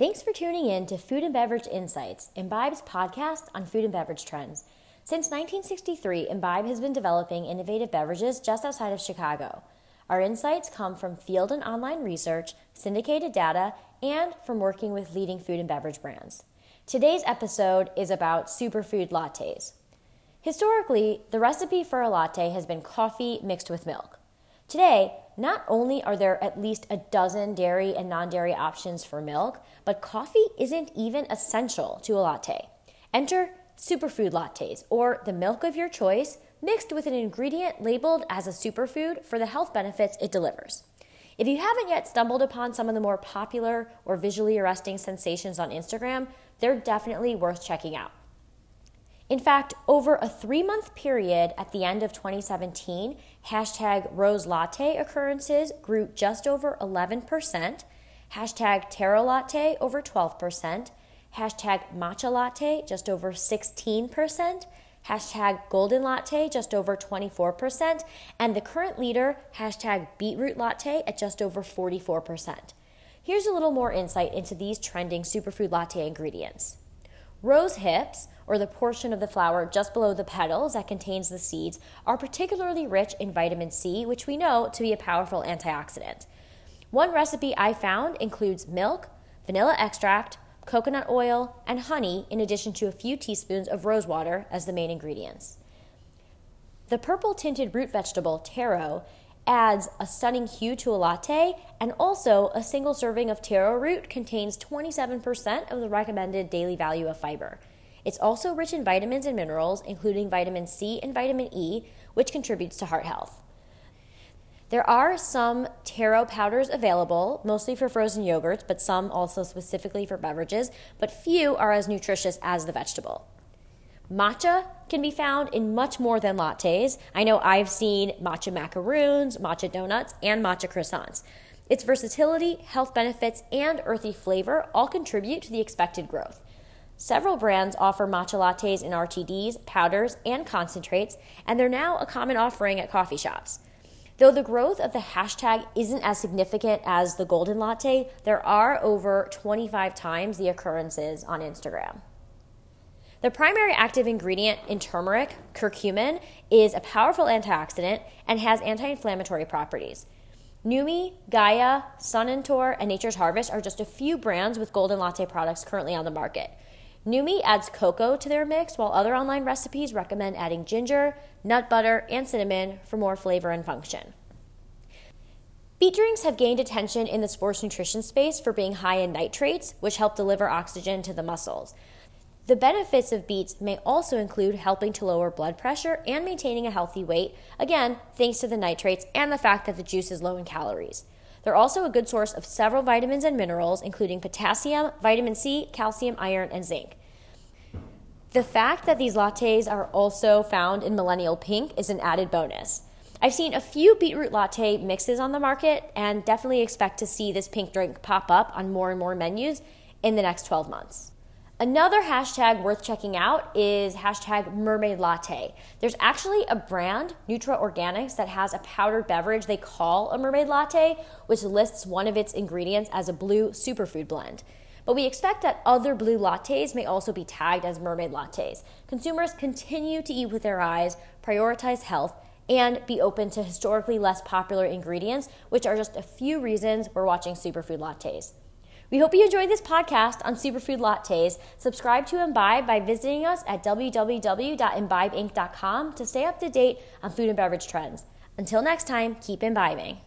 Thanks for tuning in to Food and Beverage Insights, Imbibe's podcast on food and beverage trends. Since 1963, Imbibe has been developing innovative beverages just outside of Chicago. Our insights come from field and online research, syndicated data, and from working with leading food and beverage brands. Today's episode is about superfood lattes. Historically, the recipe for a latte has been coffee mixed with milk. Today, not only are there at least a dozen dairy and non dairy options for milk, but coffee isn't even essential to a latte. Enter superfood lattes, or the milk of your choice, mixed with an ingredient labeled as a superfood for the health benefits it delivers. If you haven't yet stumbled upon some of the more popular or visually arresting sensations on Instagram, they're definitely worth checking out. In fact, over a three month period at the end of 2017, hashtag rose latte occurrences grew just over 11%, hashtag taro latte over 12%, hashtag matcha latte just over 16%, hashtag golden latte just over 24%, and the current leader, hashtag beetroot latte at just over 44%. Here's a little more insight into these trending superfood latte ingredients. Rose hips, or the portion of the flower just below the petals that contains the seeds, are particularly rich in vitamin C, which we know to be a powerful antioxidant. One recipe I found includes milk, vanilla extract, coconut oil, and honey, in addition to a few teaspoons of rose water as the main ingredients. The purple tinted root vegetable, taro, adds a stunning hue to a latte, and also a single serving of taro root contains 27% of the recommended daily value of fiber. It's also rich in vitamins and minerals, including vitamin C and vitamin E, which contributes to heart health. There are some taro powders available, mostly for frozen yogurts, but some also specifically for beverages, but few are as nutritious as the vegetable. Matcha can be found in much more than lattes. I know I've seen matcha macaroons, matcha donuts, and matcha croissants. Its versatility, health benefits, and earthy flavor all contribute to the expected growth. Several brands offer matcha lattes in RTDs, powders, and concentrates, and they're now a common offering at coffee shops. Though the growth of the hashtag isn't as significant as the golden latte, there are over 25 times the occurrences on Instagram. The primary active ingredient in turmeric, curcumin, is a powerful antioxidant and has anti inflammatory properties. Numi, Gaia, Sunintor, and Nature's Harvest are just a few brands with golden latte products currently on the market. Numi adds cocoa to their mix, while other online recipes recommend adding ginger, nut butter, and cinnamon for more flavor and function. Beet drinks have gained attention in the sports nutrition space for being high in nitrates, which help deliver oxygen to the muscles. The benefits of beets may also include helping to lower blood pressure and maintaining a healthy weight, again, thanks to the nitrates and the fact that the juice is low in calories. They're also a good source of several vitamins and minerals, including potassium, vitamin C, calcium, iron, and zinc. The fact that these lattes are also found in millennial pink is an added bonus. I've seen a few beetroot latte mixes on the market and definitely expect to see this pink drink pop up on more and more menus in the next 12 months. Another hashtag worth checking out is hashtag mermaid latte. There's actually a brand, Nutra Organics, that has a powdered beverage they call a mermaid latte, which lists one of its ingredients as a blue superfood blend. But we expect that other blue lattes may also be tagged as mermaid lattes. Consumers continue to eat with their eyes, prioritize health, and be open to historically less popular ingredients, which are just a few reasons we're watching superfood lattes. We hope you enjoyed this podcast on superfood lattes. Subscribe to Imbibe by visiting us at www.imbibeinc.com to stay up to date on food and beverage trends. Until next time, keep imbibing.